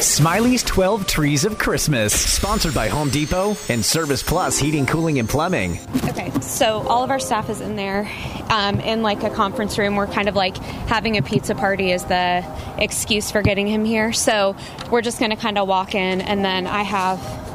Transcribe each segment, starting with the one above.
Smiley's 12 Trees of Christmas, sponsored by Home Depot and Service Plus Heating, Cooling, and Plumbing. Okay, so all of our staff is in there um, in like a conference room. We're kind of like having a pizza party is the excuse for getting him here. So we're just going to kind of walk in, and then I have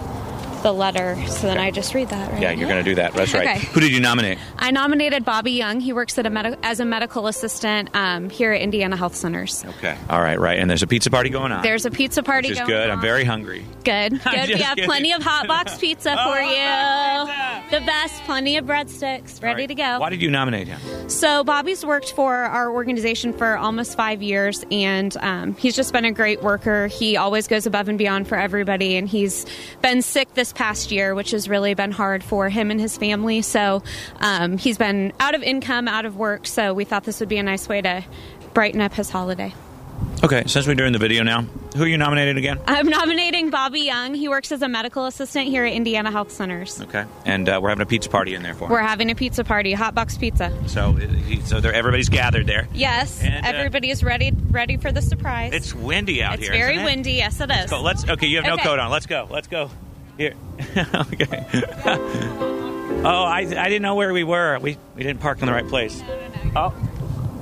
the letter. So then I just read that, right? Yeah, you're going to do that. That's right. Okay. Who did you nominate? I nominated Bobby Young. He works at a med- as a medical assistant um, here at Indiana Health Centers. Okay. All right, right. And there's a pizza party going on. There's a pizza party which is good. on. I'm very hungry. Good. Good. We have kidding. plenty of hot box pizza Oh, for you. hot The best. Plenty of breadsticks ready right. to go. Why did you nominate him? So Bobby's worked for our organization for almost five years, and um, he's just been a great worker. He always goes above and beyond for everybody, and he's been sick this past year, which has really been hard for him and his family. So um, he's been out of income, out of work. So we thought this would be a nice way to brighten up his holiday. Okay, since we're doing the video now, who are you nominated again? I'm nominating Bobby Young. He works as a medical assistant here at Indiana Health Centers. Okay, and uh, we're having a pizza party in there for him. We're having a pizza party, hot box pizza. So, uh, so there, everybody's gathered there. Yes, And, uh, everybody is ready ready for the surprise. It's windy out It's here. It's very isn't it? windy. Yes, it is. So let's. Okay, you have no Okay. coat on. Let's go. Let's go. Here. okay. oh, I, I didn't know where we were. We we didn't park in the right place. Oh,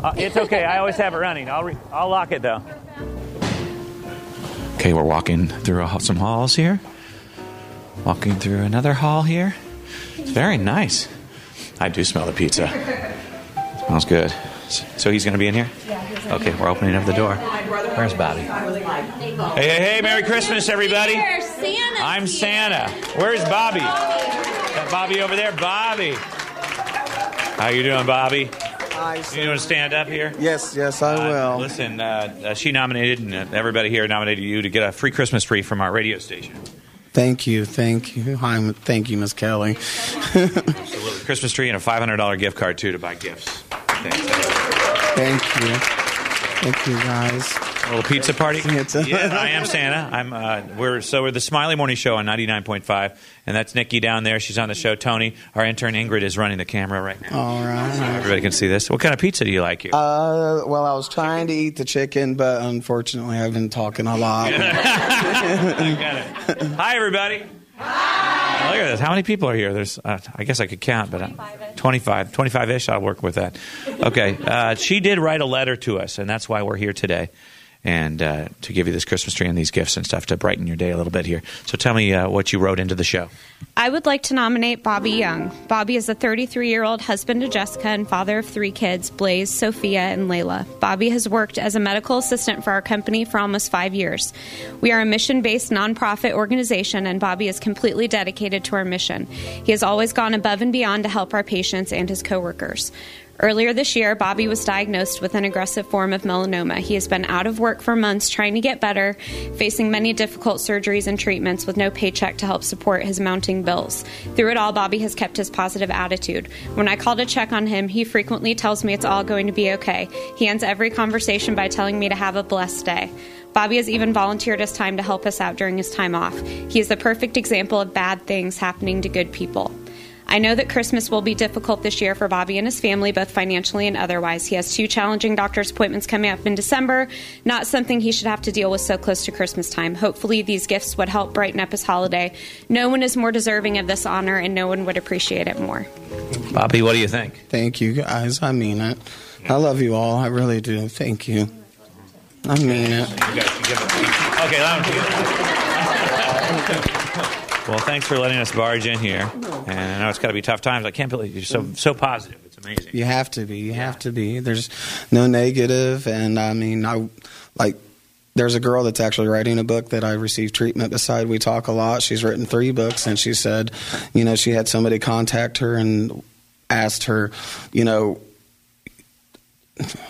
uh, it's okay. I always have it running. I'll re- I'll lock it though. Okay, we're walking through a- some halls here. Walking through another hall here. It's very nice. I do smell the pizza. Smells good. So he's going to be in here? Yeah. Okay, we're opening up the door. Where's Bobby? Hey, hey, hey! Merry Christmas, everybody! Santa. I'm Santa. Where's Bobby? That Bobby over there, Bobby. How you doing, Bobby? Hi, You want to stand up here? Yes, yes, I Uh, will. listen, uh, uh, she nominated, and uh, everybody here nominated you to get a free Christmas tree from our radio station. Thank you, thank you. Hi, thank you, Miss Kelly. Absolutely. Christmas tree and a $500 gift card, too, to buy gifts. Thanks. Thank you. Thank you, guys. A little pizza party. Pizza. yeah, I am Santa. I'm. Uh, we're so we're the Smiley Morning Show on 99.5, and that's Nikki down there. She's on the show. Tony, our intern Ingrid, is running the camera right now. All right. Everybody can see this. What kind of pizza do you like here? Uh, well, I was trying to eat the chicken, but unfortunately, I've been talking a lot. I got it. Hi, everybody. Hi. Look at this. How many people are here? There's. Uh, I guess I could count, but uh, 25, 25 ish. I'll work with that. Okay. Uh, she did write a letter to us, and that's why we're here today. And uh, to give you this Christmas tree and these gifts and stuff to brighten your day a little bit here. So tell me uh, what you wrote into the show. I would like to nominate Bobby Young. Bobby is a 33 year old husband to Jessica and father of three kids, Blaze, Sophia, and Layla. Bobby has worked as a medical assistant for our company for almost five years. We are a mission based nonprofit organization, and Bobby is completely dedicated to our mission. He has always gone above and beyond to help our patients and his coworkers. Earlier this year, Bobby was diagnosed with an aggressive form of melanoma. He has been out of work for months trying to get better, facing many difficult surgeries and treatments with no paycheck to help support his mounting bills. Through it all, Bobby has kept his positive attitude. When I call to check on him, he frequently tells me it's all going to be okay. He ends every conversation by telling me to have a blessed day. Bobby has even volunteered his time to help us out during his time off. He is the perfect example of bad things happening to good people. I know that Christmas will be difficult this year for Bobby and his family, both financially and otherwise. He has two challenging doctor's appointments coming up in December, not something he should have to deal with so close to Christmas time. Hopefully, these gifts would help brighten up his holiday. No one is more deserving of this honor, and no one would appreciate it more. Bobby, what do you think? Thank you, guys. I mean it. I love you all. I really do. Thank you. I mean it. Okay, let him Well, thanks for letting us barge in here. And I know it's got to be tough times. I can't believe you're so so positive. It's amazing. You have to be. You have to be. There's no negative, and I mean, I like. There's a girl that's actually writing a book that I received treatment beside. We talk a lot. She's written three books, and she said, you know, she had somebody contact her and asked her, you know,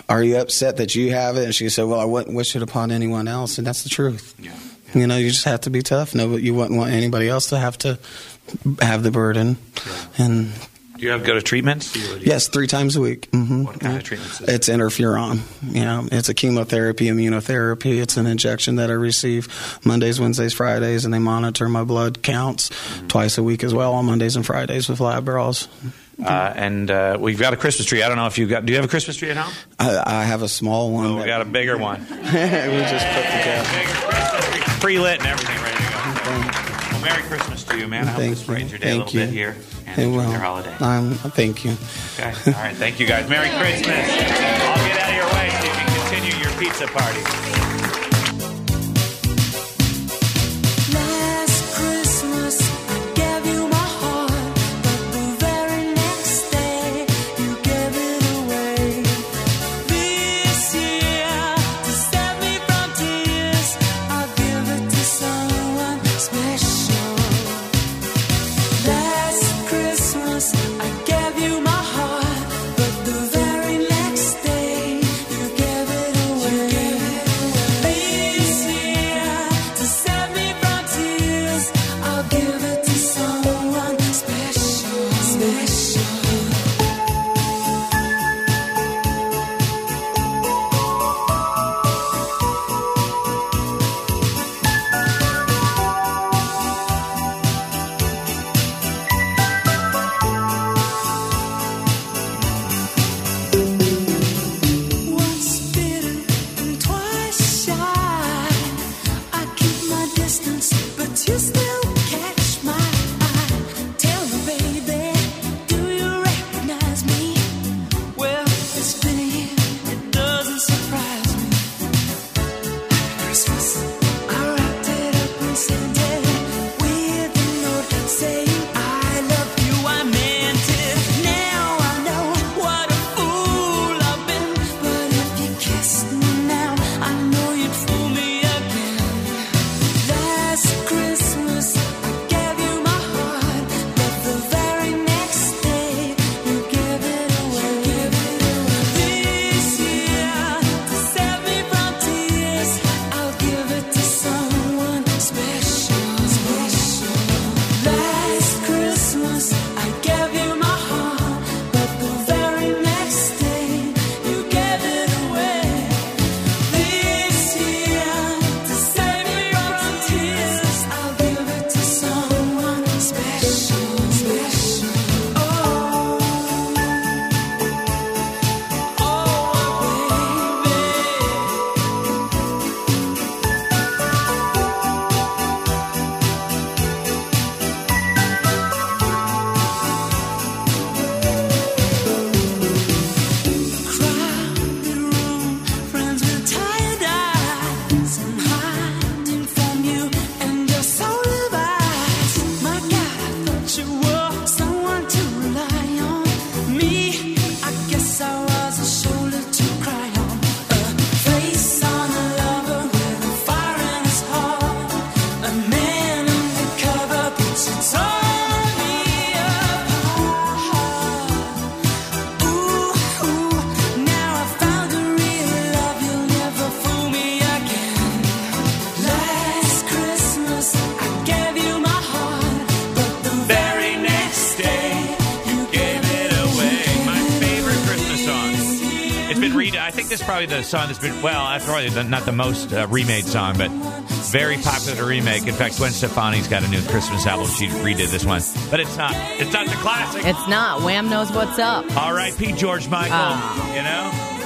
are you upset that you have it? And she said, well, I wouldn't wish it upon anyone else, and that's the truth. Yeah. You know, you just have to be tough. No, but you wouldn't want anybody else to have to have the burden. And Do you have go to treatments? yes, three times a week. hmm What kind of treatments? Is it? It's interferon. You know, it's a chemotherapy, immunotherapy. It's an injection that I receive Mondays, Wednesdays, Fridays, and they monitor my blood counts twice a week as well on Mondays and Fridays with lab draws. Uh, and uh, we've got a Christmas tree. I don't know if you've got. Do you have a Christmas tree at home? I, I have a small one. Oh, we got a bigger one. we just put together. Big Christmas pre-lit and everything ready to go. Well, Merry Christmas to you, man. I hope thank this brightens your day thank a little you. bit here and it enjoy will. your holiday. Um, thank you. Okay. All right. Thank you, guys. Merry Christmas. I'll get out of your way so you can continue your pizza party. Yes. has been. I think this is probably the song that's been well. That's probably the, not the most uh, remade song, but very popular remake. In fact, Gwen Stefani's got a new Christmas album. She redid this one, but it's not. It's not the classic. It's not. Wham knows what's up. All right, Pete George Michael. Uh, you know.